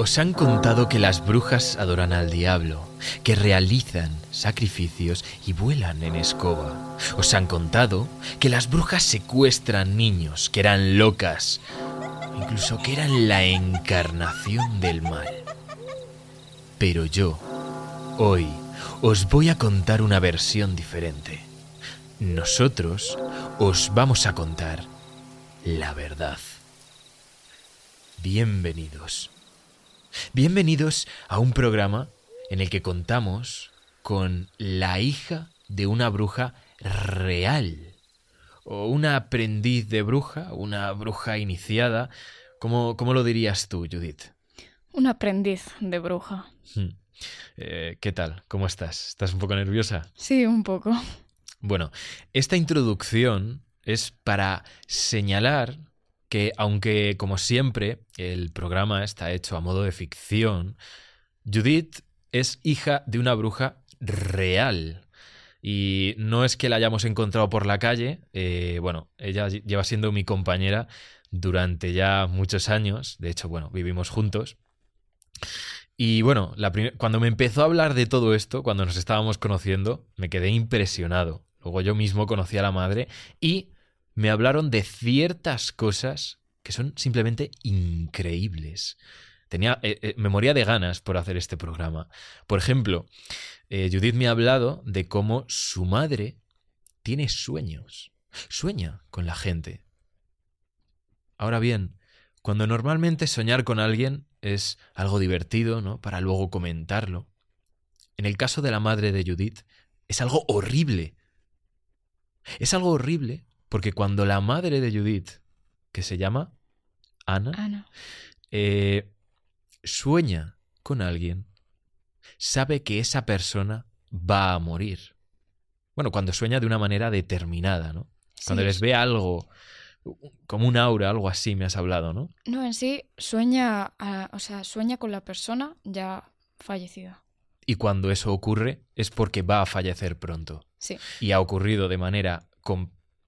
Os han contado que las brujas adoran al diablo, que realizan sacrificios y vuelan en escoba. Os han contado que las brujas secuestran niños, que eran locas, incluso que eran la encarnación del mal. Pero yo, hoy, os voy a contar una versión diferente. Nosotros os vamos a contar la verdad. Bienvenidos. Bienvenidos a un programa en el que contamos con la hija de una bruja real. O una aprendiz de bruja, una bruja iniciada. ¿Cómo, cómo lo dirías tú, Judith? Un aprendiz de bruja. Hmm. Eh, ¿Qué tal? ¿Cómo estás? ¿Estás un poco nerviosa? Sí, un poco. Bueno, esta introducción es para señalar que aunque como siempre el programa está hecho a modo de ficción, Judith es hija de una bruja real. Y no es que la hayamos encontrado por la calle, eh, bueno, ella lleva siendo mi compañera durante ya muchos años, de hecho, bueno, vivimos juntos. Y bueno, cuando me empezó a hablar de todo esto, cuando nos estábamos conociendo, me quedé impresionado. Luego yo mismo conocí a la madre y me hablaron de ciertas cosas que son simplemente increíbles. Tenía, eh, eh, me moría de ganas por hacer este programa. Por ejemplo, eh, Judith me ha hablado de cómo su madre tiene sueños. Sueña con la gente. Ahora bien, cuando normalmente soñar con alguien es algo divertido, ¿no? Para luego comentarlo. En el caso de la madre de Judith, es algo horrible. Es algo horrible porque cuando la madre de Judith, que se llama Ana, eh, sueña con alguien, sabe que esa persona va a morir. Bueno, cuando sueña de una manera determinada, ¿no? Cuando les ve algo, como un aura, algo así me has hablado, ¿no? No, en sí sueña, o sea, sueña con la persona ya fallecida. Y cuando eso ocurre es porque va a fallecer pronto. Sí. Y ha ocurrido de manera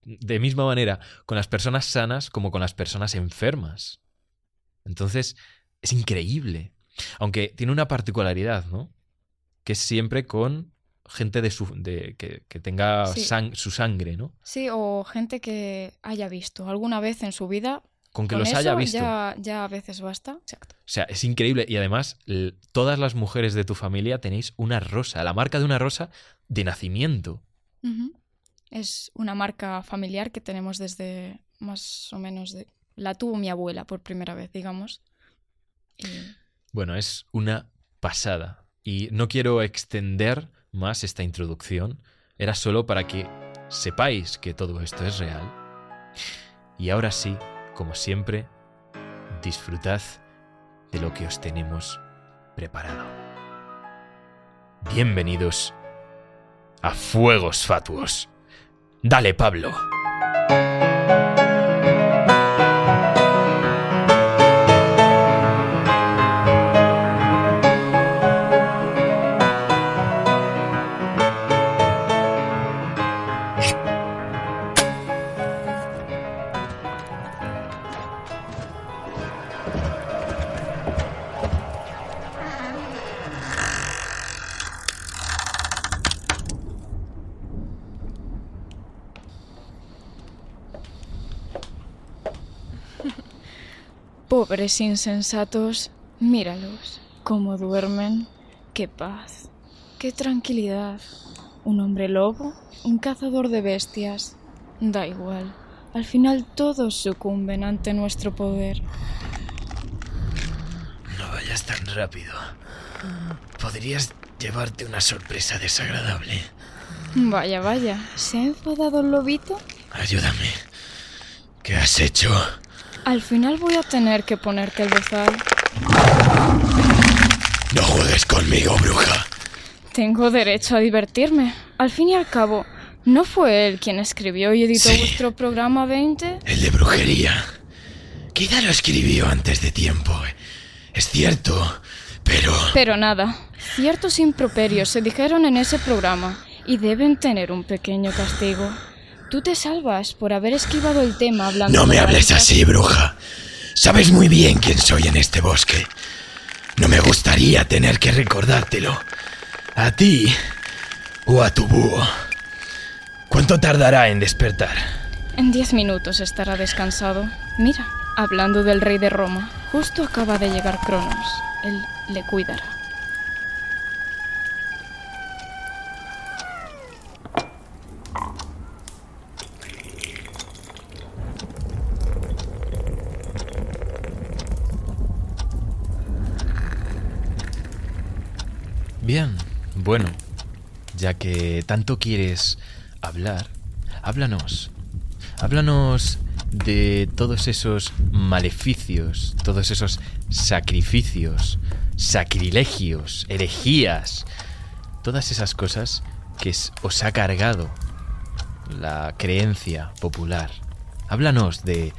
de misma manera con las personas sanas como con las personas enfermas. Entonces, es increíble. Aunque tiene una particularidad, ¿no? Que es siempre con gente de su, de, que, tenga su sangre, ¿no? Sí, o gente que haya visto alguna vez en su vida. Con que los haya visto. Ya, ya, a veces basta. Exacto. O sea, es increíble. Y además, todas las mujeres de tu familia tenéis una rosa, la marca de una rosa de nacimiento. Es una marca familiar que tenemos desde más o menos de... La tuvo mi abuela por primera vez, digamos. Bueno, es una pasada. Y no quiero extender más esta introducción. Era solo para que sepáis que todo esto es real. Y ahora sí, como siempre, disfrutad de lo que os tenemos preparado. Bienvenidos a Fuegos Fatuos. Dale, Pablo. Insensatos, míralos, cómo duermen, qué paz, qué tranquilidad. Un hombre lobo, un cazador de bestias, da igual, al final todos sucumben ante nuestro poder. No vayas tan rápido. Podrías llevarte una sorpresa desagradable. Vaya, vaya, ¿se ha enfadado el lobito? Ayúdame. ¿Qué has hecho? Al final voy a tener que ponerte el bozal. No juegues conmigo, bruja. Tengo derecho a divertirme. Al fin y al cabo, ¿no fue él quien escribió y editó vuestro programa 20? El de brujería. Quizá lo escribió antes de tiempo. Es cierto, pero... Pero nada. Ciertos improperios se dijeron en ese programa y deben tener un pequeño castigo. Tú te salvas por haber esquivado el tema hablando. No me hables así, bruja. Sabes muy bien quién soy en este bosque. No me gustaría tener que recordártelo. A ti o a tu búho. ¿Cuánto tardará en despertar? En diez minutos estará descansado. Mira, hablando del rey de Roma, justo acaba de llegar Cronos. Él le cuidará. Bien, bueno, ya que tanto quieres hablar, háblanos. Háblanos de todos esos maleficios, todos esos sacrificios, sacrilegios, herejías, todas esas cosas que os ha cargado la creencia popular. Háblanos de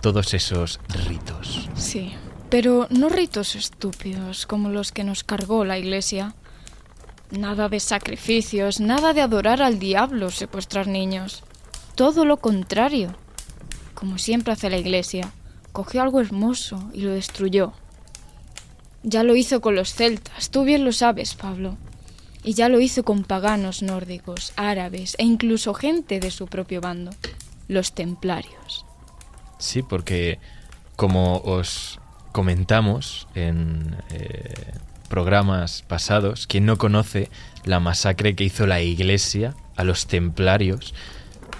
todos esos ritos. Sí, pero no ritos estúpidos como los que nos cargó la iglesia. Nada de sacrificios, nada de adorar al diablo, secuestrar niños. Todo lo contrario. Como siempre hace la iglesia, cogió algo hermoso y lo destruyó. Ya lo hizo con los celtas, tú bien lo sabes, Pablo. Y ya lo hizo con paganos nórdicos, árabes e incluso gente de su propio bando, los templarios. Sí, porque como os comentamos en eh, programas pasados, quien no conoce la masacre que hizo la iglesia a los templarios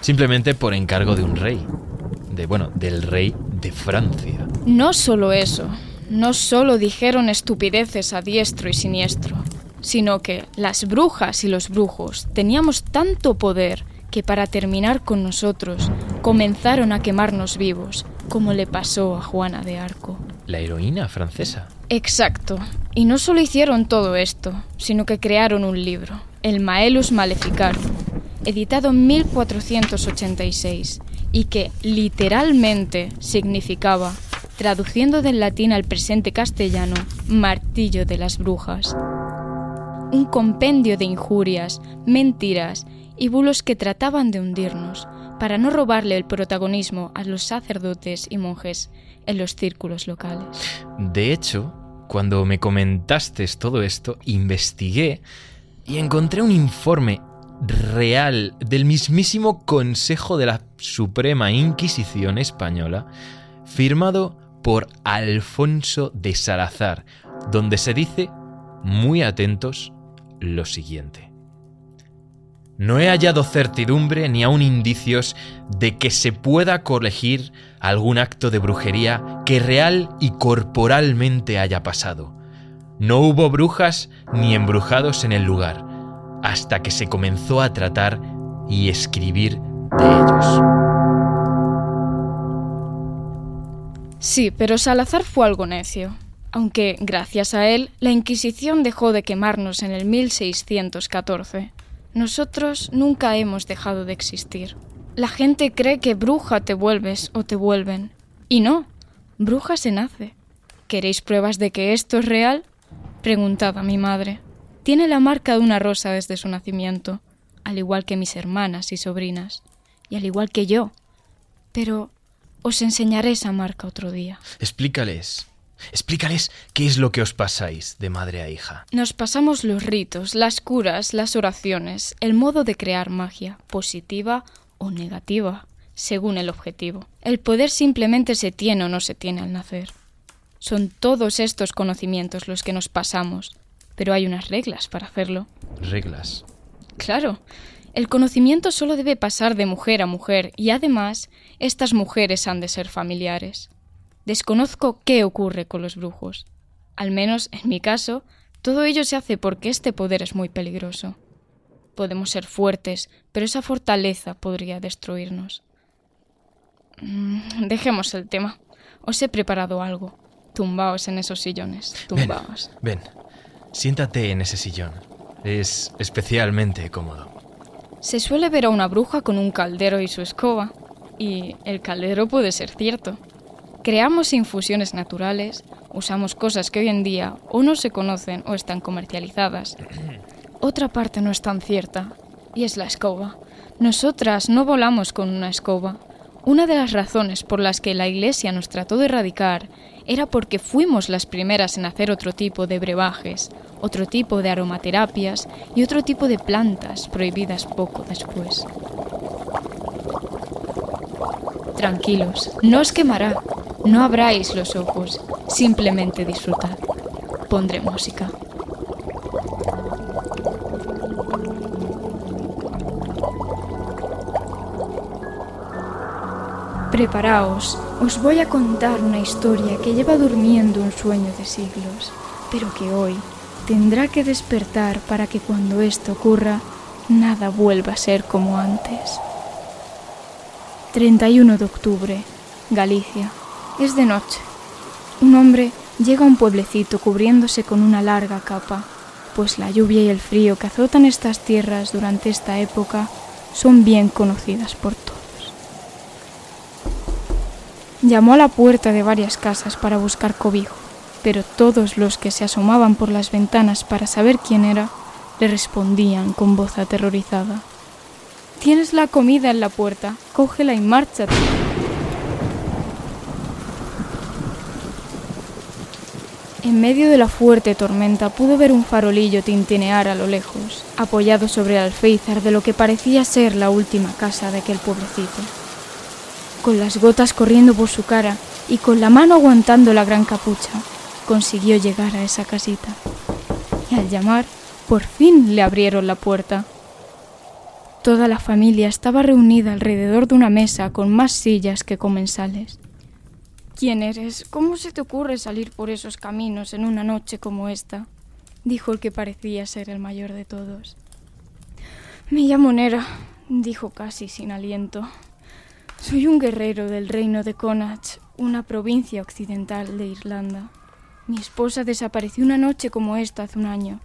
simplemente por encargo de un rey, de bueno, del rey de Francia. No solo eso, no solo dijeron estupideces a diestro y siniestro, sino que las brujas y los brujos teníamos tanto poder que para terminar con nosotros comenzaron a quemarnos vivos, como le pasó a Juana de Arco. La heroína francesa. Exacto. Y no solo hicieron todo esto, sino que crearon un libro, el Maelus Maleficarum, editado en 1486, y que literalmente significaba, traduciendo del latín al presente castellano, martillo de las brujas. Un compendio de injurias, mentiras y bulos que trataban de hundirnos, para no robarle el protagonismo a los sacerdotes y monjes en los círculos locales. De hecho, cuando me comentaste todo esto, investigué y encontré un informe real del mismísimo Consejo de la Suprema Inquisición Española, firmado por Alfonso de Salazar, donde se dice, muy atentos, lo siguiente. No he hallado certidumbre ni aun indicios de que se pueda corregir algún acto de brujería que real y corporalmente haya pasado. No hubo brujas ni embrujados en el lugar, hasta que se comenzó a tratar y escribir de ellos. Sí, pero Salazar fue algo necio. Aunque, gracias a él, la Inquisición dejó de quemarnos en el 1614. Nosotros nunca hemos dejado de existir. La gente cree que bruja te vuelves o te vuelven. Y no, bruja se nace. ¿Queréis pruebas de que esto es real? Preguntad a mi madre. Tiene la marca de una rosa desde su nacimiento, al igual que mis hermanas y sobrinas, y al igual que yo. Pero os enseñaré esa marca otro día. Explícales, explícales qué es lo que os pasáis de madre a hija. Nos pasamos los ritos, las curas, las oraciones, el modo de crear magia, positiva o negativa, según el objetivo. El poder simplemente se tiene o no se tiene al nacer. Son todos estos conocimientos los que nos pasamos, pero hay unas reglas para hacerlo. Reglas. Claro, el conocimiento solo debe pasar de mujer a mujer y además estas mujeres han de ser familiares. Desconozco qué ocurre con los brujos. Al menos, en mi caso, todo ello se hace porque este poder es muy peligroso. Podemos ser fuertes, pero esa fortaleza podría destruirnos. Mm, Dejemos el tema. Os he preparado algo. Tumbaos en esos sillones. Ven, Tumbaos. ven, siéntate en ese sillón. Es especialmente cómodo. Se suele ver a una bruja con un caldero y su escoba, y el caldero puede ser cierto. Creamos infusiones naturales, usamos cosas que hoy en día o no se conocen o están comercializadas. Otra parte no es tan cierta, y es la escoba. Nosotras no volamos con una escoba. Una de las razones por las que la Iglesia nos trató de erradicar era porque fuimos las primeras en hacer otro tipo de brebajes, otro tipo de aromaterapias y otro tipo de plantas prohibidas poco después. Tranquilos, no os quemará, no abráis los ojos, simplemente disfrutad. Pondré música. Preparaos, os voy a contar una historia que lleva durmiendo un sueño de siglos, pero que hoy tendrá que despertar para que cuando esto ocurra, nada vuelva a ser como antes. 31 de octubre, Galicia. Es de noche. Un hombre llega a un pueblecito cubriéndose con una larga capa, pues la lluvia y el frío que azotan estas tierras durante esta época son bien conocidas por todos. Llamó a la puerta de varias casas para buscar cobijo, pero todos los que se asomaban por las ventanas para saber quién era, le respondían con voz aterrorizada. Tienes la comida en la puerta, cógela y márchate. En medio de la fuerte tormenta pudo ver un farolillo tintinear a lo lejos, apoyado sobre el alféizar de lo que parecía ser la última casa de aquel pueblecito con las gotas corriendo por su cara y con la mano aguantando la gran capucha, consiguió llegar a esa casita. Y al llamar, por fin le abrieron la puerta. Toda la familia estaba reunida alrededor de una mesa con más sillas que comensales. ¿Quién eres? ¿Cómo se te ocurre salir por esos caminos en una noche como esta? dijo el que parecía ser el mayor de todos. Me llamo Nera, dijo casi sin aliento. Soy un guerrero del reino de Connacht, una provincia occidental de Irlanda. Mi esposa desapareció una noche como esta hace un año,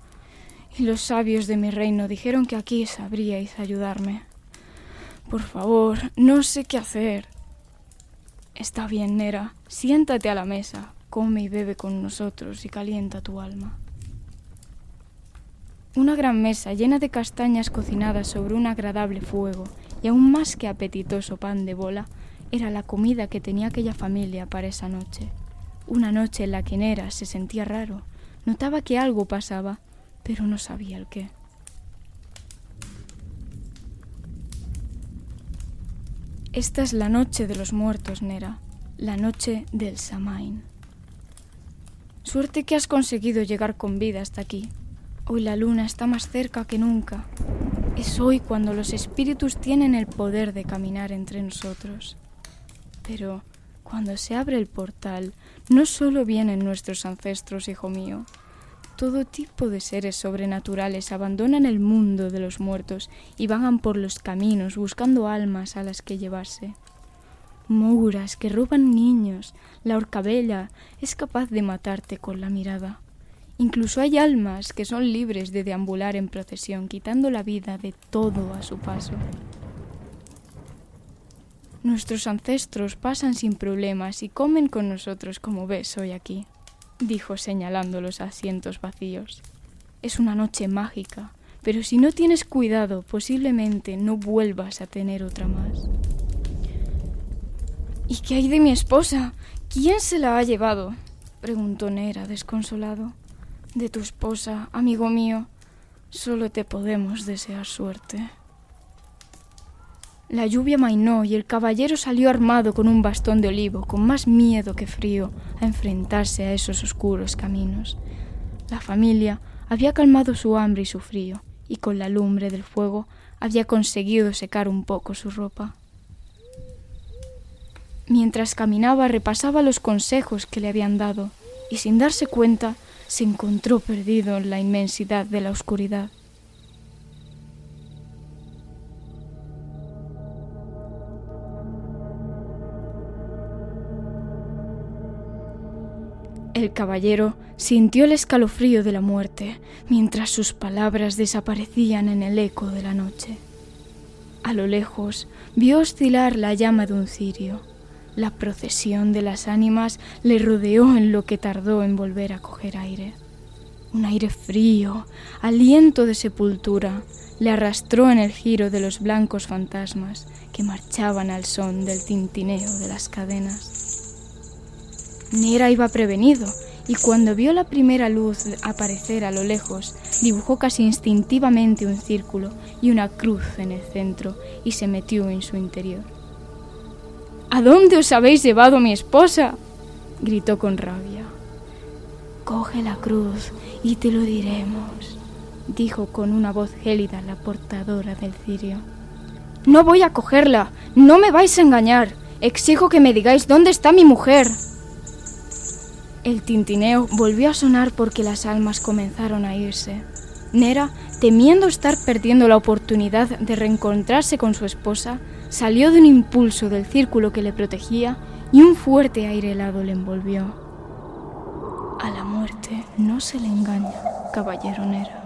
y los sabios de mi reino dijeron que aquí sabríais ayudarme. Por favor, no sé qué hacer. Está bien, Nera, siéntate a la mesa, come y bebe con nosotros y calienta tu alma. Una gran mesa llena de castañas cocinadas sobre un agradable fuego y aún más que apetitoso pan de bola, era la comida que tenía aquella familia para esa noche. Una noche en la que Nera se sentía raro, notaba que algo pasaba, pero no sabía el qué. Esta es la noche de los muertos, Nera, la noche del Samain. Suerte que has conseguido llegar con vida hasta aquí. Hoy la luna está más cerca que nunca es hoy cuando los espíritus tienen el poder de caminar entre nosotros. Pero cuando se abre el portal, no solo vienen nuestros ancestros, hijo mío. Todo tipo de seres sobrenaturales abandonan el mundo de los muertos y vagan por los caminos buscando almas a las que llevarse. Mouras que roban niños, la horcabella es capaz de matarte con la mirada. Incluso hay almas que son libres de deambular en procesión, quitando la vida de todo a su paso. Nuestros ancestros pasan sin problemas y comen con nosotros como ves hoy aquí, dijo señalando los asientos vacíos. Es una noche mágica, pero si no tienes cuidado posiblemente no vuelvas a tener otra más. ¿Y qué hay de mi esposa? ¿Quién se la ha llevado? preguntó Nera desconsolado de tu esposa, amigo mío, solo te podemos desear suerte. La lluvia mainó y el caballero salió armado con un bastón de olivo, con más miedo que frío, a enfrentarse a esos oscuros caminos. La familia había calmado su hambre y su frío, y con la lumbre del fuego había conseguido secar un poco su ropa. Mientras caminaba repasaba los consejos que le habían dado, y sin darse cuenta se encontró perdido en la inmensidad de la oscuridad. El caballero sintió el escalofrío de la muerte mientras sus palabras desaparecían en el eco de la noche. A lo lejos vio oscilar la llama de un cirio la procesión de las ánimas le rodeó en lo que tardó en volver a coger aire. Un aire frío, aliento de sepultura, le arrastró en el giro de los blancos fantasmas que marchaban al son del tintineo de las cadenas. Nera iba prevenido y cuando vio la primera luz aparecer a lo lejos, dibujó casi instintivamente un círculo y una cruz en el centro y se metió en su interior. ¿A dónde os habéis llevado mi esposa? gritó con rabia. Coge la cruz y te lo diremos, dijo con una voz gélida la portadora del cirio. No voy a cogerla, no me vais a engañar. Exijo que me digáis dónde está mi mujer. El tintineo volvió a sonar porque las almas comenzaron a irse. Nera, temiendo estar perdiendo la oportunidad de reencontrarse con su esposa, salió de un impulso del círculo que le protegía y un fuerte aire helado le envolvió. A la muerte no se le engaña, caballero Nera.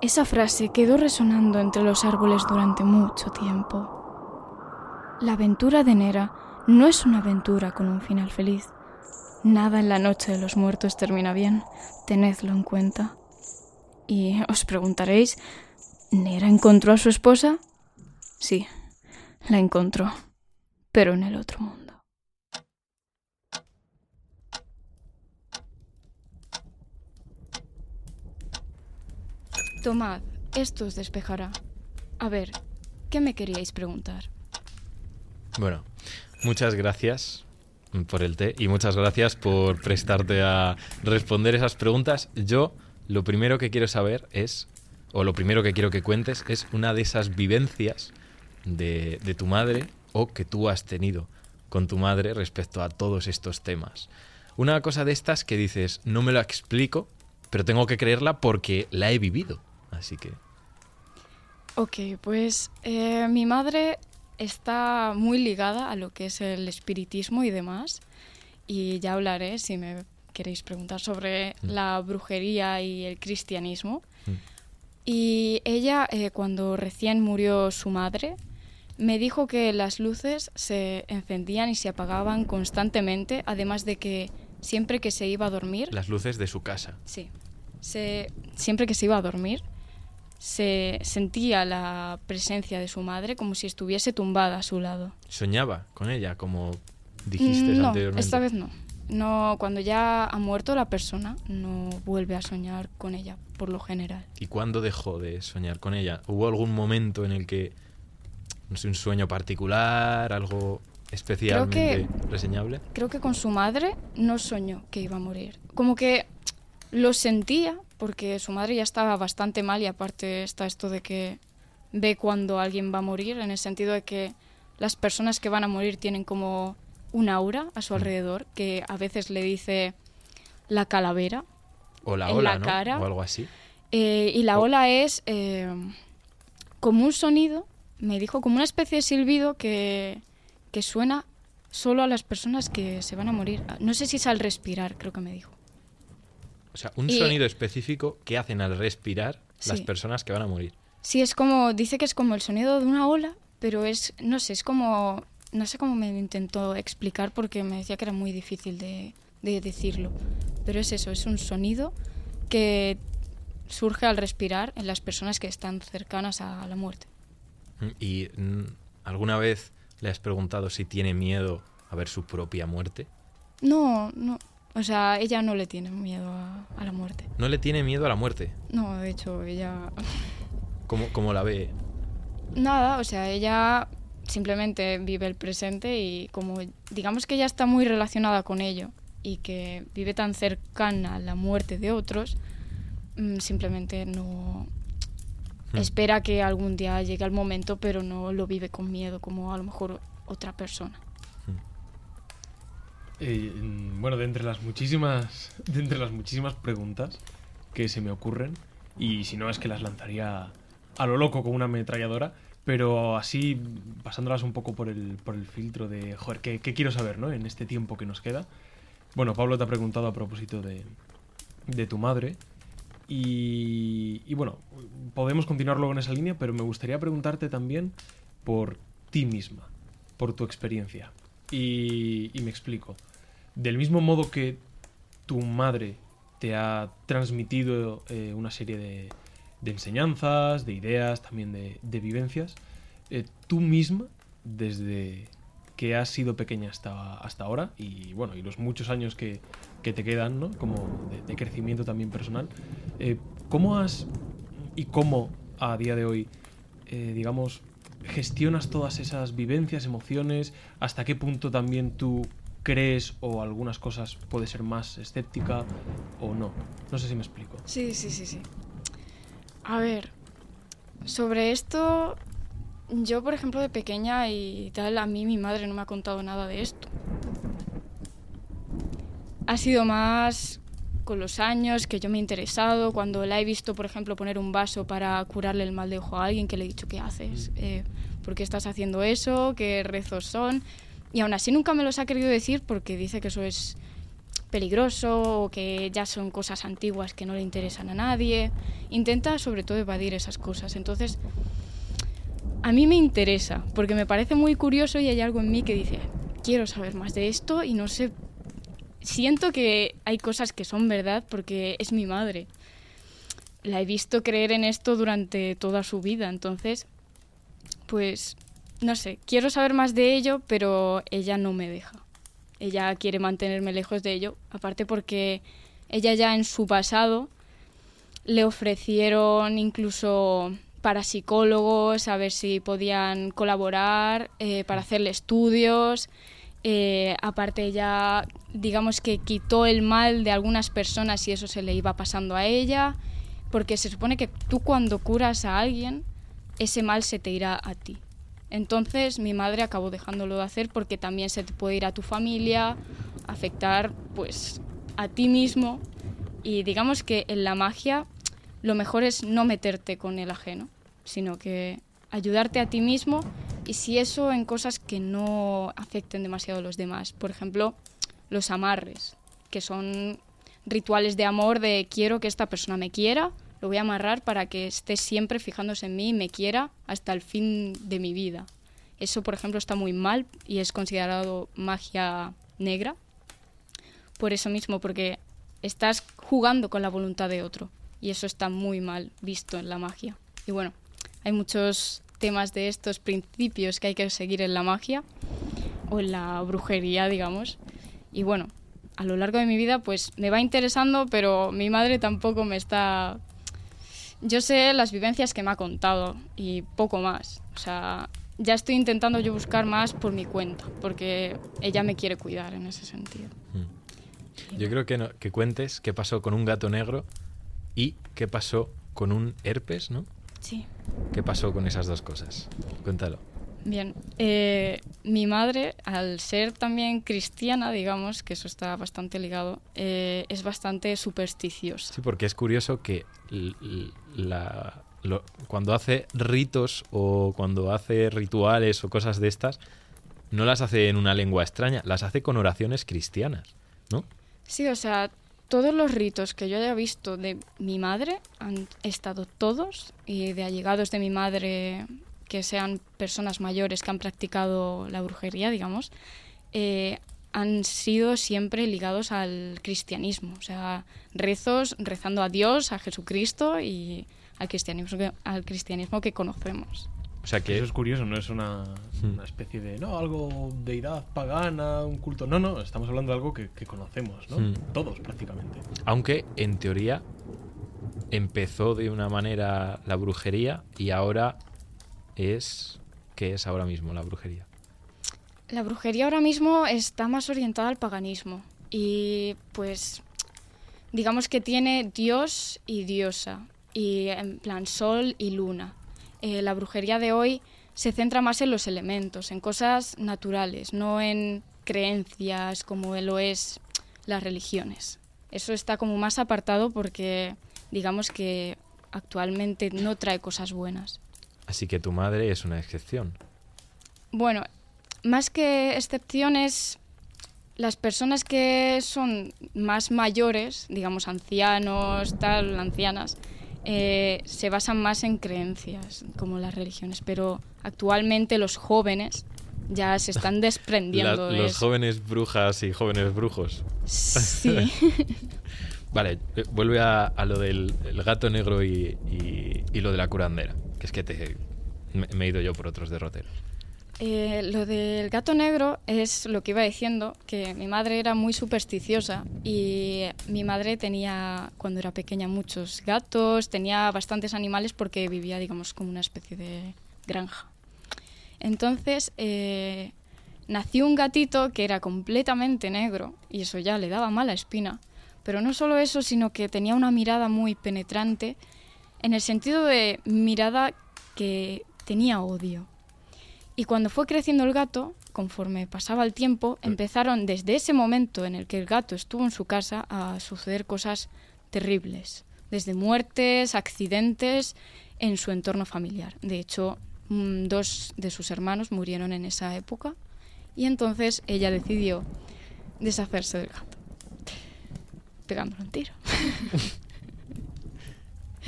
Esa frase quedó resonando entre los árboles durante mucho tiempo. La aventura de Nera no es una aventura con un final feliz. Nada en la noche de los muertos termina bien, tenedlo en cuenta. Y os preguntaréis, ¿Nera encontró a su esposa? Sí, la encontró, pero en el otro mundo. Tomad, esto os despejará. A ver, ¿qué me queríais preguntar? Bueno, muchas gracias por el té y muchas gracias por prestarte a responder esas preguntas. Yo lo primero que quiero saber es, o lo primero que quiero que cuentes, es una de esas vivencias de, tu madre o que tú has tenido con tu madre respecto a todos estos temas. Una cosa de estas que dices, no me lo explico, pero tengo que creerla porque la he vivido. Así que... Ok, pues eh, mi madre está muy ligada a lo que es el espiritismo y demás. Y ya hablaré, si me queréis preguntar, sobre Mm. la brujería y el cristianismo. Mm. Y ella, eh, cuando recién murió su madre, me dijo que las luces se encendían y se apagaban constantemente, además de que siempre que se iba a dormir, Las luces de su casa. Sí. Se, siempre que se iba a dormir, se sentía la presencia de su madre como si estuviese tumbada a su lado. Soñaba con ella, como dijiste no, anteriormente. esta vez no. No, cuando ya ha muerto la persona, no vuelve a soñar con ella, por lo general. ¿Y cuándo dejó de soñar con ella? ¿Hubo algún momento en el que, no sé, un sueño particular, algo especialmente reseñable? Creo que con su madre no soñó que iba a morir. Como que lo sentía, porque su madre ya estaba bastante mal y aparte está esto de que ve cuando alguien va a morir, en el sentido de que las personas que van a morir tienen como un aura a su alrededor que a veces le dice la calavera O la En ola, la ¿no? cara. O algo así. Eh, y la O- ola es eh, como un sonido, me dijo, como una especie de silbido que, que suena solo a las personas que se van a morir. No sé si es al respirar, creo que me dijo. O sea, un Y- sonido específico que hacen al respirar las personas que van a morir. Sí, es como, dice que es como el sonido de una ola, pero es, no sé, es como, no sé cómo me intentó explicar porque me decía que era muy difícil de, de decirlo. Pero es eso, es un sonido que surge al respirar en las personas que están cercanas a la muerte. ¿Y mm, alguna vez le has preguntado si tiene miedo a ver su propia muerte? No, no. O sea, ella no le tiene miedo a, a la muerte. ¿No le tiene miedo a la muerte? No, de hecho, ella... ¿Cómo, cómo la ve? Nada, o sea, ella simplemente vive el presente y como digamos que ella está muy relacionada con ello y que vive tan cercana a la muerte de otros, mm, simplemente no Hmm. espera que algún día llegue el momento, pero no lo vive con miedo como a lo mejor otra persona. Eh, mm, bueno, de entre las muchísimas, de entre las muchísimas preguntas que se me ocurren, y si no es que las lanzaría a lo loco con una ametralladora, pero así pasándolas un poco por el, por el filtro de, joder, ¿qué, quiero saber, ¿no? En este tiempo que nos queda. Bueno, Pablo te ha preguntado a propósito de, de tu madre. Y, y bueno, podemos continuar luego en esa línea, pero me gustaría preguntarte también por ti misma, por tu experiencia. Y, y me explico. Del mismo modo que tu madre te ha transmitido eh, una serie de, enseñanzas, de ideas, también de, vivencias, eh, tú misma, desde que has sido pequeña hasta, hasta ahora y bueno, y los muchos años que, que te quedan, ¿no? Como de, crecimiento también personal. Eh, ¿Cómo has y cómo a día de hoy, digamos, gestionas todas esas vivencias, emociones? ¿Hasta qué punto también tú crees o algunas cosas puede ser más escéptica o no? No sé si me explico. Sí, sí, sí, sí. A ver, sobre esto, yo por ejemplo de pequeña y tal, a mí mi madre no me ha contado nada de esto. Ha sido más con los años que yo me he interesado, cuando la he visto, por ejemplo, poner un vaso para curarle el mal de ojo a alguien, que le he dicho, ¿qué haces? Eh, ¿Por qué estás haciendo eso? ¿Qué rezos son? Y aún así nunca me los ha querido decir porque dice que eso es peligroso o que ya son cosas antiguas que no le interesan a nadie. Intenta sobre todo evadir esas cosas. Entonces, a mí me interesa porque me parece muy curioso y hay algo en mí que dice, quiero saber más de esto y no sé, siento que hay cosas que son verdad porque es mi madre. La he visto creer en esto durante toda su vida, entonces, pues, no sé, quiero saber más de ello, pero ella no me deja ella quiere mantenerme lejos de ello, aparte porque ella ya en su pasado le ofrecieron incluso para psicólogos a ver si podían colaborar, eh, para hacerle estudios. Eh, aparte ella, digamos que quitó el mal de algunas personas y eso se le iba pasando a ella, porque se supone que tú cuando curas a alguien, ese mal se te irá a ti. Entonces mi madre acabó dejándolo de hacer porque también se te puede ir a tu familia, afectar pues a ti mismo y digamos que en la magia lo mejor es no meterte con el ajeno, sino que ayudarte a ti mismo y si eso en cosas que no afecten demasiado a los demás. Por ejemplo, los amarres, que son rituales de amor de quiero que esta persona me quiera lo voy a amarrar para que esté siempre fijándose en mí y me quiera hasta el fin de mi vida. Eso, por ejemplo, está muy mal y es considerado magia negra. Por eso mismo, porque estás jugando con la voluntad de otro y eso está muy mal visto en la magia. Y bueno, hay muchos temas de estos principios que hay que seguir en la magia o en la brujería, digamos. Y bueno, a lo largo de mi vida pues me va interesando, pero mi madre tampoco me está yo sé las vivencias que me ha contado y poco más. O sea, ya estoy intentando yo buscar más por mi cuenta, porque ella me quiere cuidar en ese sentido. Mm. Yo creo que, que cuentes qué pasó con un gato negro y qué pasó con un herpes, ¿no? Sí. ¿Qué pasó con esas dos cosas? Cuéntalo. Bien, eh, mi madre, al ser también cristiana, digamos, que eso está bastante ligado, eh, es bastante supersticiosa. Sí, porque es curioso que cuando hace ritos o cuando hace rituales o cosas de estas, no las hace en una lengua extraña, las hace con oraciones cristianas, ¿no? Sí, o sea, todos los ritos que yo haya visto de mi madre han estado todos y de allegados de mi madre que sean personas mayores que han practicado la brujería, digamos, eh, han sido siempre ligados al cristianismo, o sea, rezos rezando a Dios, a Jesucristo y al cristianismo que, al cristianismo que conocemos. O sea que eso es curioso, no es una, hmm. una, especie de, no, algo deidad pagana, un culto. No, no, estamos hablando de algo que, que conocemos, ¿no? Hmm. Todos prácticamente. Aunque en teoría empezó de una manera la brujería y ahora es qué es ahora mismo la brujería. La brujería ahora mismo está más orientada al paganismo y pues digamos que tiene dios y diosa y en plan sol y luna. Eh, la brujería de hoy se centra más en los elementos, en cosas naturales, no en creencias como lo es las religiones. Eso está como más apartado porque digamos que actualmente no trae cosas buenas. Así que tu madre es una excepción. Bueno, más que excepciones, las personas que son más mayores, digamos ancianos, tal, ancianas, eh, se basan más en creencias, como las religiones, pero actualmente los jóvenes ya se están desprendiendo de Los jóvenes brujas y jóvenes brujos. Sí. vale, eh, vuelve a, lo del gato negro y, y, lo de la curandera que es que me, he ido yo por otros derroteros. eh, lo del gato negro es lo que iba diciendo, que mi madre era muy supersticiosa y mi madre tenía, cuando era pequeña, muchos gatos, tenía bastantes animales porque vivía, digamos, como una especie de granja. Entonces, eh, nació un gatito que era completamente negro y eso ya le daba mala espina. Pero no solo eso, sino que tenía una mirada muy penetrante en el sentido de mirada que tenía odio. Y cuando fue creciendo el gato, conforme pasaba el tiempo, empezaron desde ese momento en el que el gato estuvo en su casa a suceder cosas terribles, desde muertes, accidentes en su entorno familiar. De hecho, mm, dos de sus hermanos murieron en esa época y entonces ella decidió deshacerse del gato, pegándole un tiro.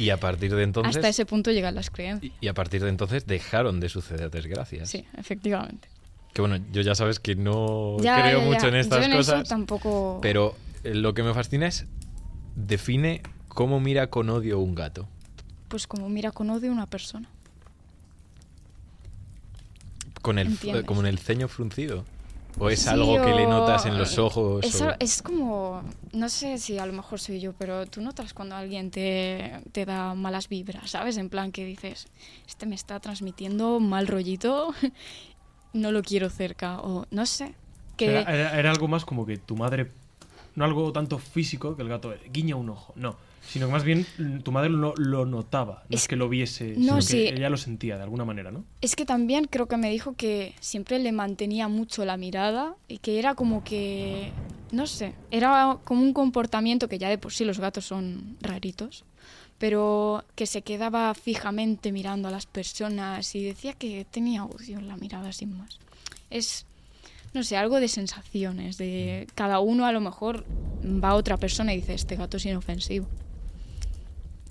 Y a partir de entonces. Hasta ese punto llegan las creencias. Y a partir de entonces dejaron de suceder desgracias. Sí, efectivamente. Que bueno, yo ya sabes que no creo mucho en estas yo en cosas. Eso tampoco. Pero eh, lo que me fascina es. Define cómo mira con odio un gato. Pues como mira con odio una persona. Con el, como en el ceño fruncido. ¿O es algo que le notas en los ojos? Es como, no sé si a lo mejor soy yo, pero tú notas cuando alguien te, te, da malas vibras, ¿sabes? En plan que dices, este me está transmitiendo mal rollito, no lo quiero cerca, o no sé. Que... Era, era, algo más como que tu madre, no algo tanto físico, que el gato guiña un ojo, no sino que más bien tu madre lo, lo notaba, no es, que lo viese, sino que ella lo sentía de alguna manera, ¿no? Es que también creo que me dijo que siempre le mantenía mucho la mirada y que era como que, no sé, era como un comportamiento que ya de por sí los gatos son raritos, pero que se quedaba fijamente mirando a las personas y decía que tenía odio en la mirada sin más. Es no sé, algo de sensaciones, de cada uno a lo mejor va a otra persona y dice, este gato es inofensivo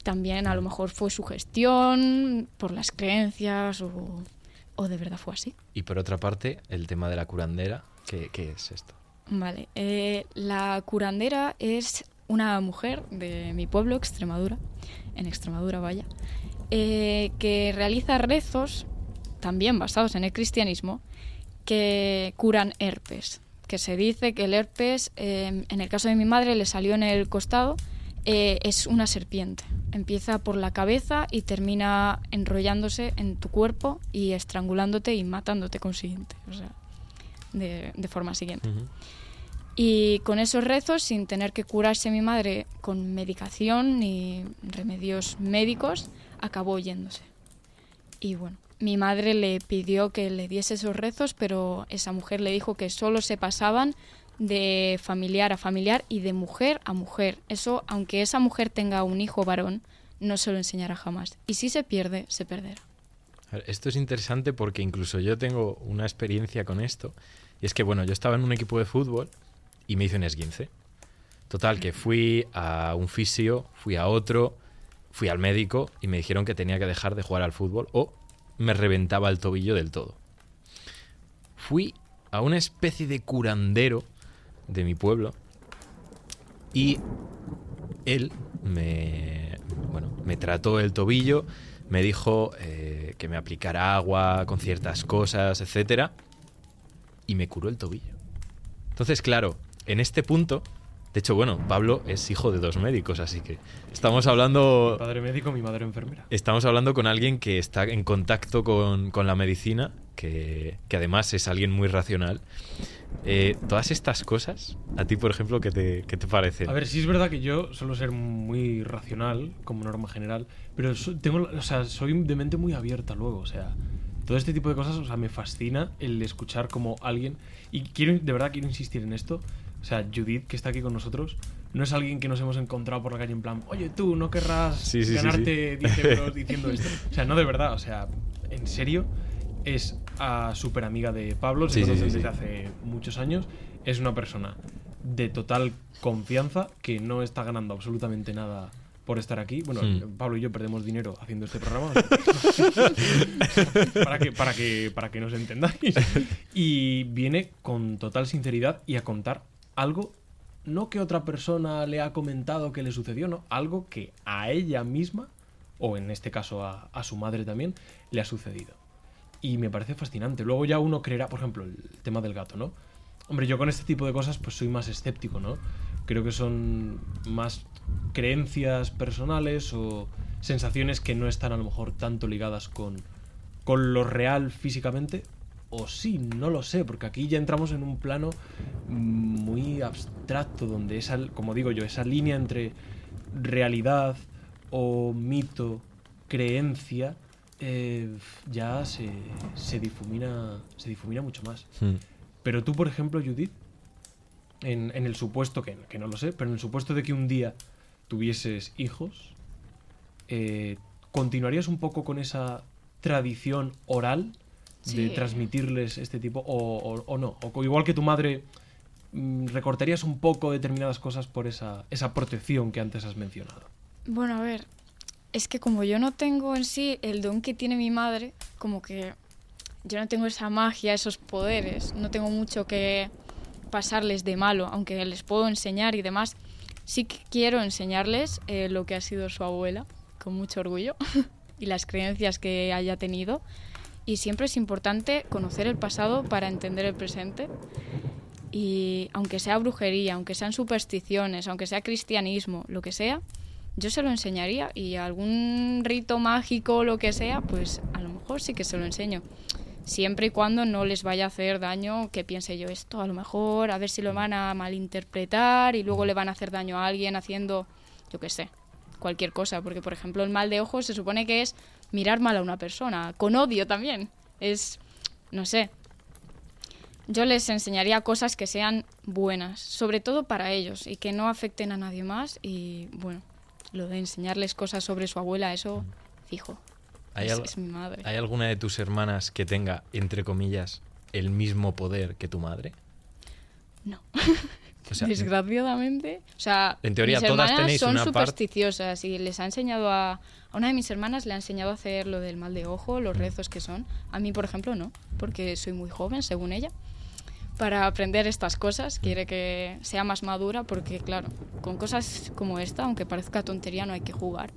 también a lo mejor fue su gestión, por las creencias o, de verdad fue así. Y por otra parte, el tema de la curandera, ¿qué, es esto? Vale, eh, la curandera es una mujer de mi pueblo, Extremadura, en Extremadura vaya, eh, que realiza rezos, también basados en el cristianismo, que curan herpes. Que se dice que el herpes, eh, en el caso de mi madre, le salió en el costado eh, es una serpiente. Empieza por la cabeza y termina enrollándose en tu cuerpo y estrangulándote y matándote consiguiente, o sea, de, forma siguiente. Y con esos rezos, sin tener que curarse mi madre con medicación ni remedios médicos, acabó yéndose. Y bueno, mi madre le pidió que le diese esos rezos, pero esa mujer le dijo que solo se pasaban de familiar a familiar y de mujer a mujer. Eso, aunque esa mujer tenga un hijo varón, no se lo enseñará jamás. Y si se pierde, se perderá. Esto es interesante porque incluso yo tengo una experiencia con esto. Y es que, bueno, yo estaba en un equipo de fútbol y me hice un esguince. Total, que fui a un fisio, fui a otro, fui al médico y me dijeron que tenía que dejar de jugar al fútbol o me reventaba el tobillo del todo. Fui a una especie de curandero de mi pueblo. Y él me, bueno, me trató el tobillo, me dijo eh, que me aplicara agua con ciertas cosas, etcétera, y me curó el tobillo. Entonces, claro, en este punto, de hecho, bueno, Pablo es hijo de dos médicos, así que estamos hablando... Mi padre médico, mi madre enfermera. Estamos hablando con alguien que está en contacto con, con la medicina, que, que, además es alguien muy racional. Eh, todas estas cosas, a ti, por ejemplo, ¿qué te, ¿qué te parecen? A ver, sí es verdad que yo suelo ser muy racional, como norma general, pero tengo, o sea, soy de mente muy abierta luego, o sea, todo este tipo de cosas, o sea, me fascina el escuchar como alguien, y quiero, de verdad quiero insistir en esto, o sea, Judith, que está aquí con nosotros, no es alguien que nos hemos encontrado por la calle en plan, oye, tú no querrás ganarte 10 euros diciendo esto. O sea, no de verdad, o sea, en serio, es a súper amiga de Pablo, se conoce desde hace muchos años. Es una persona de total confianza que no está ganando absolutamente nada por estar aquí. Bueno, hmm. Pablo y yo perdemos dinero haciendo este programa. para, que, para, que, para que nos entendáis. Y viene con total sinceridad y a contar algo, no que otra persona le ha comentado que le sucedió, no, algo que a ella misma, o en este caso a, a su madre también, le ha sucedido. y me parece fascinante. Luego ya uno creerá, por ejemplo, el tema del gato, ¿no? Hombre, yo con este tipo de cosas pues soy más escéptico, ¿no? Creo que son más creencias personales o sensaciones que no están a lo mejor tanto ligadas con, con lo real físicamente. O sí, no lo sé, porque aquí ya entramos en un plano muy abstracto, donde esa, como digo yo, esa línea entre realidad o mito, creencia, eh, ya se, se, difumina, se difumina mucho más. Hmm. Pero tú, por ejemplo, Judith, en, en el supuesto, que, que no lo sé, pero en el supuesto de que un día tuvieses hijos, eh, ¿continuarías un poco con esa tradición oral de transmitirles este tipo o, o- o no? O igual que tu madre, mm, recortarías un poco determinadas cosas por esa, esa protección que antes has mencionado. Bueno, a ver, es que como yo no tengo en sí el don que tiene mi madre, como que yo no tengo esa magia, esos poderes, no tengo mucho que pasarles de malo, aunque les puedo enseñar y demás. Sí que quiero enseñarles eh, lo que ha sido su abuela, con mucho orgullo, y las creencias que haya tenido. Y siempre es importante conocer el pasado para entender el presente. Y aunque sea brujería, aunque sean supersticiones, aunque sea cristianismo, lo que sea, yo se lo enseñaría y algún rito mágico o lo que sea, pues a lo mejor sí que se lo enseño. Siempre y cuando no les vaya a hacer daño que piense yo esto, a lo mejor, a ver si lo van a malinterpretar y luego le van a hacer daño a alguien haciendo, yo qué sé, cualquier cosa. Porque, por ejemplo, el mal de ojos se supone que es mirar mal a una persona, con odio también. Es, no sé, yo les enseñaría cosas que sean buenas, sobre todo para ellos y que no afecten a nadie más. Y bueno, lo de enseñarles cosas sobre su abuela, eso fijo. ¿Hay, es, al- es mi madre. ¿Hay alguna de tus hermanas que tenga, entre comillas, el mismo poder que tu madre? No. O sea, Desgraciadamente. O sea, En teoría, mis todas tenéis son una supersticiosas y les ha enseñado a. A una de mis hermanas le ha enseñado a hacer lo del mal de ojo, los rezos que son. A mí, por ejemplo, no, porque soy muy joven, según ella. Para aprender estas cosas, quiere que sea más madura, porque, claro, con cosas como esta, aunque parezca tontería, no hay que jugar.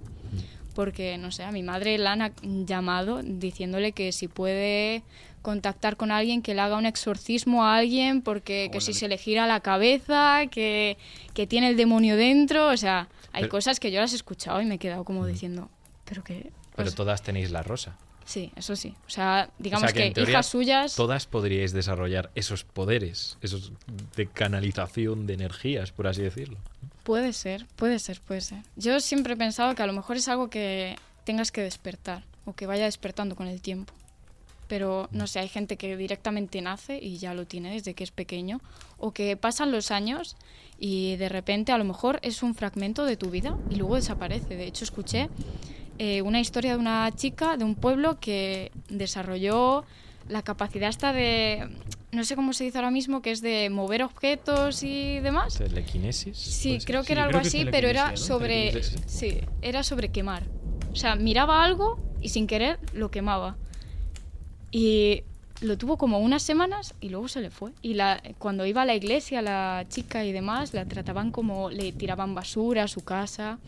Porque, no sé, a mi madre la han llamado diciéndole que si puede contactar con alguien, que le haga un exorcismo a alguien, porque que si se le gira la cabeza, que, que tiene el demonio dentro. O sea, hay Pero- cosas que yo las he escuchado y me he quedado como diciendo, pero que... pero pues, todas tenéis la rosa. sí, eso sí. O sea, digamos O sea, que, en teoría, hijas suyas... Todas podríais desarrollar esos poderes, esos de canalización de energías, por así decirlo. Puede ser, puede ser, puede ser. Yo siempre he pensado que a lo mejor es algo que tengas que despertar o que vaya despertando con el tiempo. Pero no sé, hay gente que directamente nace y ya lo tiene desde que es pequeño o que pasan los años y de repente a lo mejor es un fragmento de tu vida y luego desaparece. De hecho, escuché eh, una historia de una chica de un pueblo que desarrolló la capacidad esta de, no sé cómo se dice ahora mismo, que es de mover objetos y demás. Telequinesis. Sí, creo que Sí, era algo así, pero era sobre sí, era sobre quemar. O sea, miraba algo y sin querer lo quemaba. Y lo tuvo como unas semanas y luego se le fue. Y la, cuando iba a la iglesia, la chica y demás, la trataban como le tiraban basura a su casa.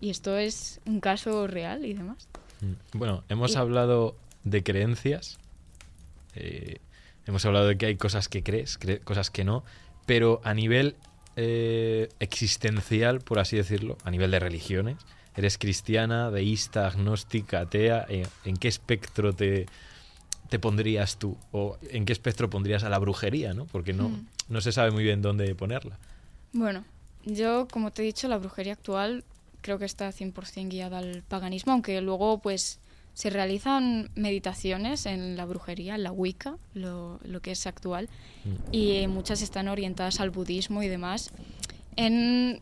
Y esto es un caso real y demás. Mm. Bueno, hemos Y- hablado de creencias. eh, hemos hablado de que hay cosas que crees, cre- cosas que no. Pero a nivel eh, existencial, por así decirlo, a nivel de religiones, ¿eres cristiana, deísta, agnóstica, atea? Eh, ¿En qué espectro te, te pondrías tú? ¿O en qué espectro pondrías a la brujería? ¿no? Porque no, Mm. no se sabe muy bien dónde ponerla. Bueno, yo, como te he dicho, la brujería actual creo que está 100% guiada al paganismo, aunque luego pues se realizan meditaciones en la brujería, en la Wicca, lo, lo que es actual, Mm. y muchas están orientadas al budismo y demás. En,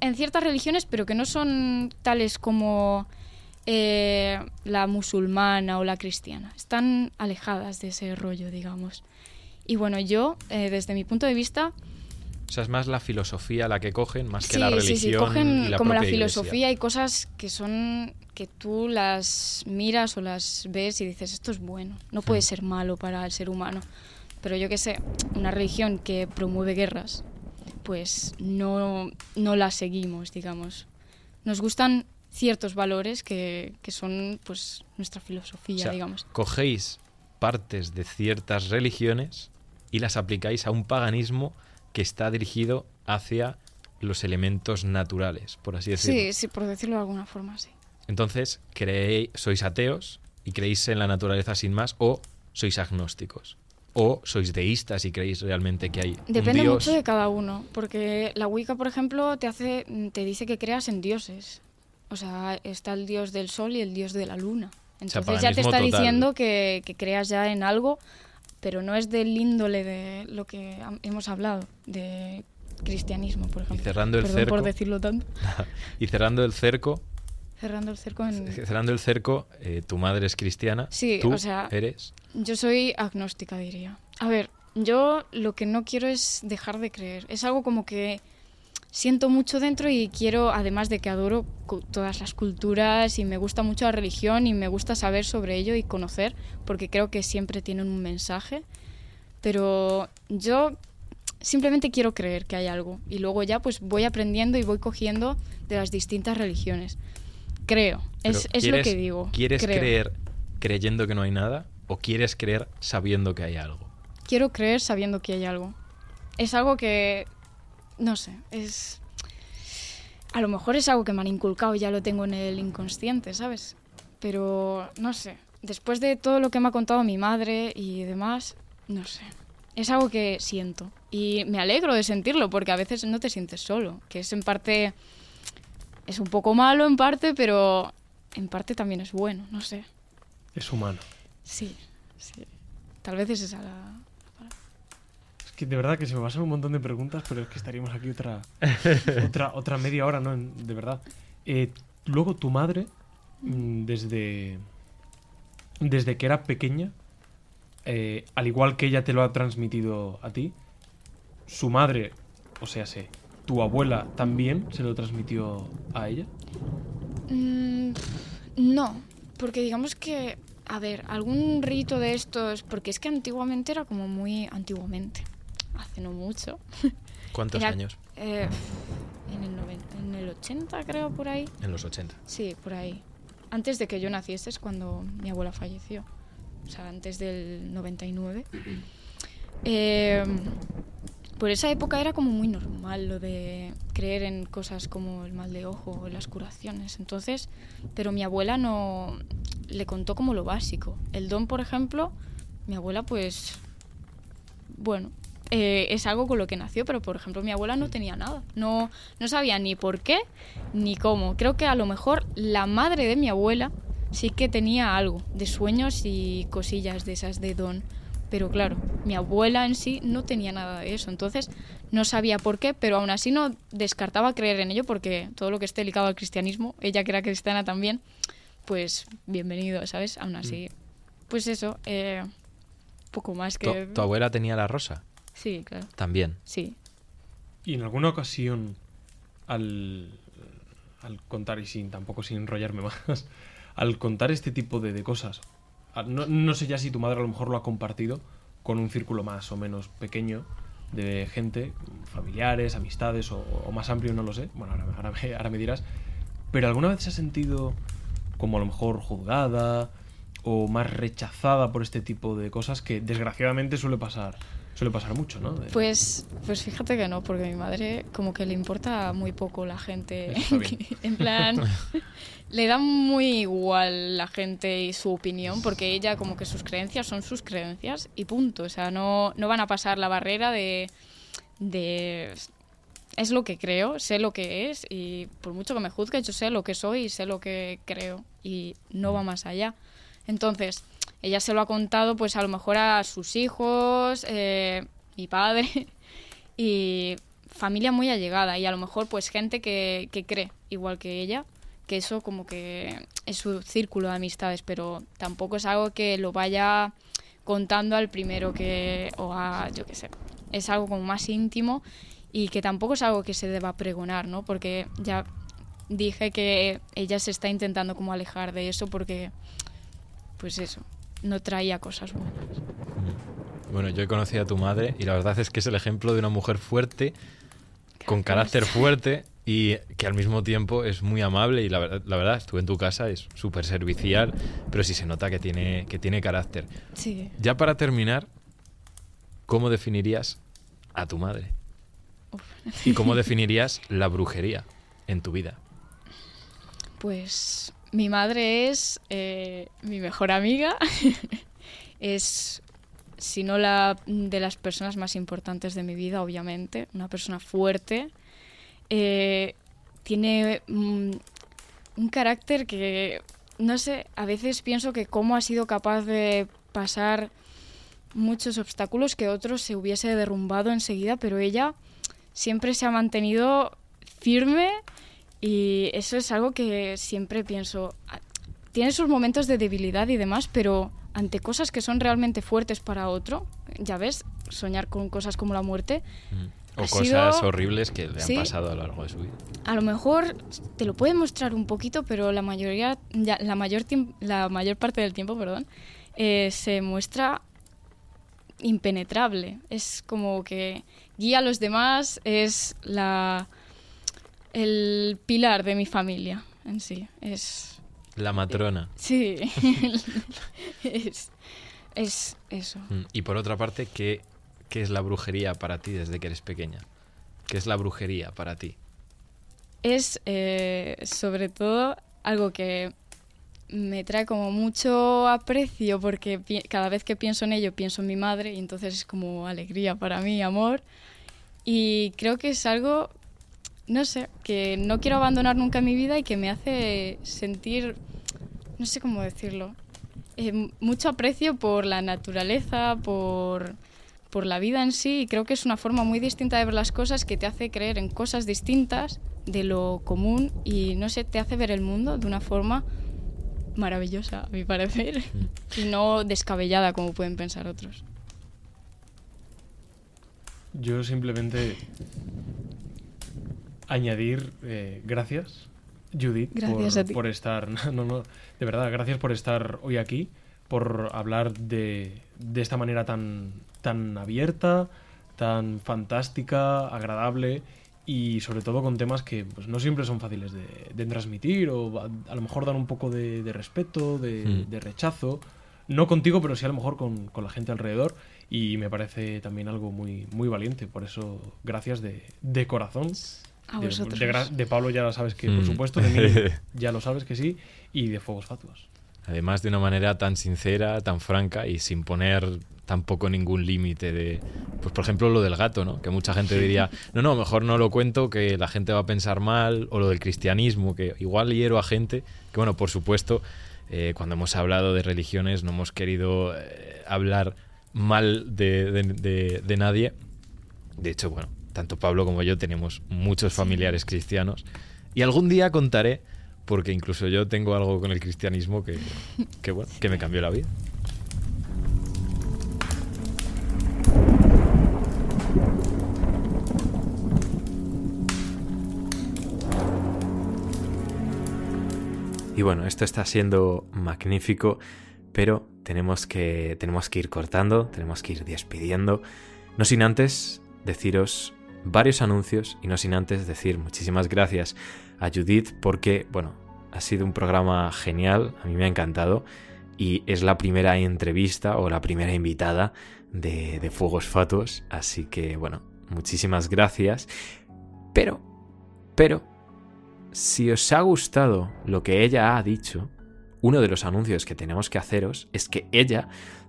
en ciertas religiones, pero que no son tales como eh, la musulmana o la cristiana. Están alejadas de ese rollo, digamos. Y bueno, yo, eh, desde mi punto de vista, O sea, es más la filosofía la que cogen, más que sí, la religión. sí, cogen y la como la propia iglesia. filosofía y cosas que son que tú las miras o las ves y dices esto es bueno, no puede Mm. ser malo para el ser humano. Pero yo que sé, una religión que promueve guerras, pues no, no la seguimos, digamos. Nos gustan ciertos valores que, que son pues nuestra filosofía, O sea, digamos. cogéis partes de ciertas religiones y las aplicáis a un paganismo que está dirigido hacia los elementos naturales, por así decirlo. Sí, sí, por decirlo de alguna forma, sí. Entonces, creéis, sois ateos y creéis en la naturaleza sin más, o sois agnósticos. O sois deístas y creéis realmente que hay un Depende dios. mucho de cada uno, porque la Wicca, por ejemplo, te hace, te dice que creas en dioses. O sea, está el dios del sol y el dios de la luna. Entonces ya te está total. diciendo que, que creas ya en algo, pero no es del índole de lo que hemos hablado, de cristianismo, por ejemplo. cerrando el Perdón cerco. por decirlo tanto. Y cerrando el cerco, Cerrando el cerco en... cerrando el cerco, eh, tu madre es cristiana. Sí, tú o sea- eres. Yo soy agnóstica, diría. A ver, yo lo que no quiero es dejar de creer. Es algo como que siento mucho dentro y quiero, además de que adoro todas las culturas y me gusta mucho la religión y me gusta saber sobre ello y conocer, porque creo que siempre tienen un mensaje. Pero yo simplemente quiero creer que hay algo y luego ya pues voy aprendiendo y voy cogiendo de las distintas religiones. Creo, es, es lo ¿quieres- que digo. ¿Quieres creo. creer creyendo que no hay nada o quieres creer sabiendo que hay algo? quiero creer sabiendo que hay algo. Es algo que, no sé, es... A lo mejor es algo que me han inculcado, ya lo tengo en el inconsciente, ¿sabes? Pero, no sé, después de todo lo que me ha contado mi madre y demás, no sé. Es algo que siento. Y me alegro de sentirlo, porque a veces no te sientes solo, que es en parte... Es un poco malo en parte, pero en parte también es bueno, no sé. Es humano. Sí, sí. Tal vez es esa la, que de verdad que se me pasan un montón de preguntas, pero es que estaríamos aquí otra, otra, otra media hora, ¿no? De verdad. Eh, luego tu madre, mm, desde, desde que era pequeña, eh, al igual que ella te lo ha transmitido a ti, su madre, o sea, sé, tu abuela también se lo transmitió a ella. Mm, no, porque digamos que, a ver, algún rito de estos, porque es que antiguamente era como muy antiguamente, hace no mucho. ¿Cuántos Era- años? eh, en, el 90, en el 80 creo, por ahí. En los 80. Sí, por ahí. Antes de que yo naciese es cuando mi abuela falleció. O sea, antes del 99. Eh, por esa época era como muy normal lo de creer en cosas como el mal de ojo o las curaciones. Entonces, pero mi abuela no le contó como lo básico. El don, por ejemplo, mi abuela pues bueno, eh, es algo con lo que nació, pero por ejemplo mi abuela no tenía nada. No, no sabía ni por qué ni cómo. Creo que a lo mejor la madre de mi abuela sí que tenía algo de sueños y cosillas de esas de don. Pero claro, mi abuela en sí no tenía nada de eso. Entonces no sabía por qué, pero aún así no descartaba creer en ello porque todo lo que esté ligado al cristianismo, ella que era cristiana también, pues bienvenido, ¿sabes? Aún así, pues eso, eh, poco más ¿Tu, que... tu abuela tenía la rosa? Sí, claro. También. Sí. Y en alguna ocasión, al, al contar, y sin tampoco sin enrollarme más, al contar este tipo de, de cosas, no, no sé ya si tu madre a lo mejor lo ha compartido con un círculo más o menos pequeño de gente, familiares, amistades o, o más amplio, no lo sé. Bueno, ahora, ahora me, ahora me dirás. Pero ¿alguna vez se ha sentido como a lo mejor juzgada o más rechazada por este tipo de cosas que desgraciadamente suele pasar, suele pasar mucho, ¿no? De- Pues, pues fíjate que no, porque a mi madre como que le importa muy poco la gente. En plan, le da muy igual la gente y su opinión, porque ella como que sus creencias son sus creencias y punto. O sea, no, no van a pasar la barrera de, de... Es lo que creo, sé lo que es y por mucho que me juzgue, yo sé lo que soy y sé lo que creo y no va más allá. Entonces, ella se lo ha contado pues a lo mejor a sus hijos, eh, mi padre y familia muy allegada y a lo mejor pues gente que, que cree igual que ella, que eso como que es su círculo de amistades, pero tampoco es algo que lo vaya contando al primero que o a yo qué sé. Es algo como más íntimo y que tampoco es algo que se deba pregonar, ¿no? Porque ya dije que ella se está intentando como alejar de eso porque pues eso, no traía cosas buenas. Bueno, yo he conocido a tu madre y la verdad es que es el ejemplo de una mujer fuerte, con carácter fuerte y que al mismo tiempo es muy amable y la verdad, la verdad estuve en tu casa, es súper servicial, pero sí se nota que tiene, que tiene carácter. Sí. Ya para terminar, ¿cómo definirías a tu madre? Uf. ¿Y cómo definirías la brujería en tu vida? Pues mi madre es eh, mi mejor amiga. es, si no la de las personas más importantes de mi vida, obviamente. Una persona fuerte. Eh, tiene mm, un carácter que, no sé, a veces pienso que cómo ha sido capaz de pasar muchos obstáculos que otros se hubiese derrumbado enseguida, pero ella siempre se ha mantenido firme y eso es algo que siempre pienso. ah, Tiene sus momentos de debilidad y demás, pero ante cosas que son realmente fuertes para otro, ya ves, soñar con cosas como la muerte, O Ha cosas sido- horribles que le han Sí. pasado a lo largo de su vida. a lo mejor te lo puede mostrar un poquito, pero la mayoría, ya- la mayor, la mayor parte del tiempo, perdón, eh, se muestra impenetrable. Es como que guía a los demás, es la el pilar de mi familia en sí. Es La matrona. sí, es, es eso. Mm, Y por otra parte, ¿qué, ¿qué es la brujería para ti desde que eres pequeña? ¿Qué es la brujería para ti? es eh, sobre todo algo que me trae como mucho aprecio porque cada vez que pienso en ello pienso en mi madre y entonces es como alegría para mí, amor. Y creo que es algo, no sé, que no quiero abandonar nunca mi vida y que me hace sentir, no sé cómo decirlo, eh, mucho aprecio por la naturaleza, por, por la vida en sí y creo que es una forma muy distinta de ver las cosas que te hace creer en cosas distintas de lo común y no sé, te hace ver el mundo de una forma maravillosa, a mi parecer, y no descabellada como pueden pensar otros. Yo simplemente añadir eh, gracias, Judith, Gracias por, a ti. por estar. No, no, de verdad, gracias por estar hoy aquí, por hablar de, de esta manera tan, tan abierta, tan fantástica, agradable y sobre todo con temas que pues, no siempre son fáciles de, de transmitir o a, a lo mejor dan un poco de, de respeto, de, Mm. de rechazo. No contigo, pero sí a lo mejor con, con la gente alrededor. Y me parece también algo muy, muy valiente. Por eso, gracias de, de corazón. A de, vosotros. de gra- de Pablo ya lo sabes que, por Mm. supuesto, de mí ya lo sabes que sí. Y de Fuegos Fatuos. Además, de una manera tan sincera, tan franca y sin poner tampoco ningún límite de. Pues, por ejemplo, lo del gato, ¿no? Que mucha gente diría, no, no, mejor no lo cuento, que la gente va a pensar mal. O lo del cristianismo, que igual hiero a gente. Que, bueno, por supuesto, eh, cuando hemos hablado de religiones, no hemos querido eh, hablar mal de, de- de- de nadie. De hecho, bueno, tanto Pablo como yo tenemos muchos familiares cristianos. Y algún día contaré, porque incluso yo tengo algo con el cristianismo que, que, bueno, que me cambió la vida. Y bueno, esto está siendo magnífico, pero tenemos que, tenemos que ir cortando, tenemos que ir despidiendo. No sin antes deciros varios anuncios y no sin antes decir muchísimas gracias a Judith porque, bueno, ha sido un programa genial, a mí me ha encantado y es la primera entrevista o la primera invitada de, de Fuegos Fatuos, así que, bueno, muchísimas gracias. Pero, pero, si os ha gustado lo que ella ha dicho, uno de los anuncios que tenemos que haceros es que ella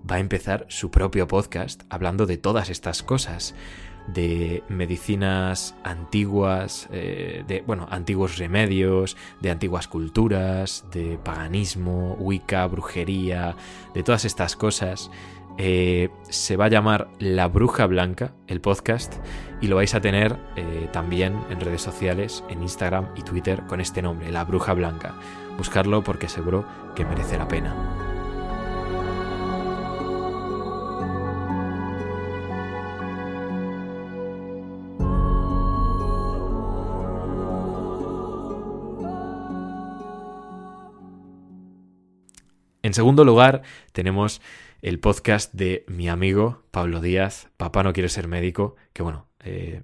va a empezar su propio podcast hablando de todas estas cosas, de medicinas antiguas, eh, de, bueno, antiguos remedios, de antiguas culturas, de paganismo, wicca, brujería, de todas estas cosas. Eh, se va a llamar La Bruja Blanca, el podcast, y lo vais a tener eh, también en redes sociales, en Instagram y Twitter con este nombre, La Bruja Blanca. Buscarlo porque seguro que merece la pena. Segundo lugar, tenemos el podcast de mi amigo Pablo Díaz, Papá no quiere ser médico, que bueno, eh,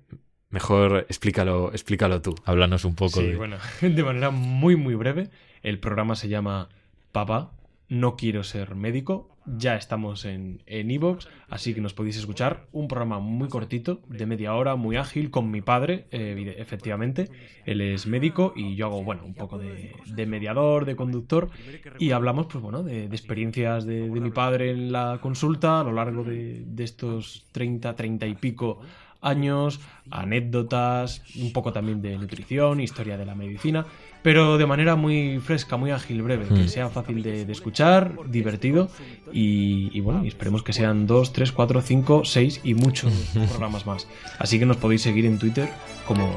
mejor explícalo, explícalo tú. Háblanos un poco Sí, de... bueno, de manera muy, muy breve. El programa se llama Papá, no quiero ser médico. Ya estamos en Evox, así que nos podéis escuchar. Un programa muy cortito, de media hora, muy ágil, con mi padre, eh, efectivamente. Él es médico y yo hago, bueno, un poco de, de mediador, de conductor. Y hablamos, pues bueno, de, experiencias de, de mi padre en la consulta a lo largo de, de estos 30, 30 y pico años, anécdotas, un poco también de nutrición, historia de la medicina, pero de manera muy fresca, muy ágil, breve, que Mm. sea fácil de, de escuchar, divertido y, y bueno, y esperemos que sean dos, tres, cuatro, cinco, seis y muchos programas más. Así que nos podéis seguir en Twitter como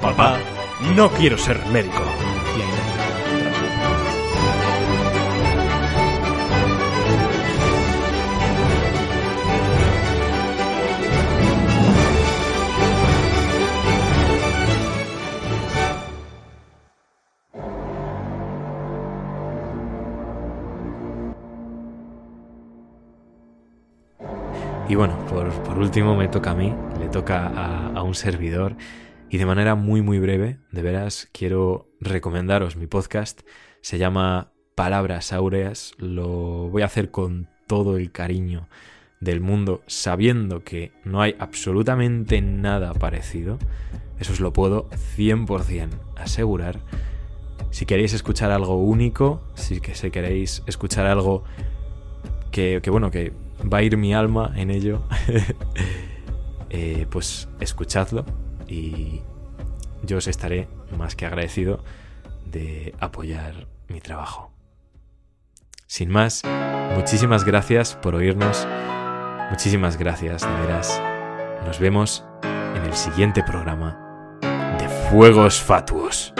Papá, no quiero ser médico. Y bueno, por, por último me toca a mí, le toca a, a un servidor y de manera muy muy breve, de veras, quiero recomendaros mi podcast. Se llama Palabras Áureas, lo voy a hacer con todo el cariño del mundo, sabiendo que no hay absolutamente nada parecido. Eso os lo puedo 100% asegurar. Si queréis escuchar algo único, si que si queréis escuchar algo que, que, bueno, que va a ir mi alma en ello, eh, pues escuchadlo y yo os estaré más que agradecido de apoyar mi trabajo. Sin más, muchísimas gracias por oírnos, muchísimas gracias, de veras. Nos vemos en el siguiente programa de Fuegos Fatuos.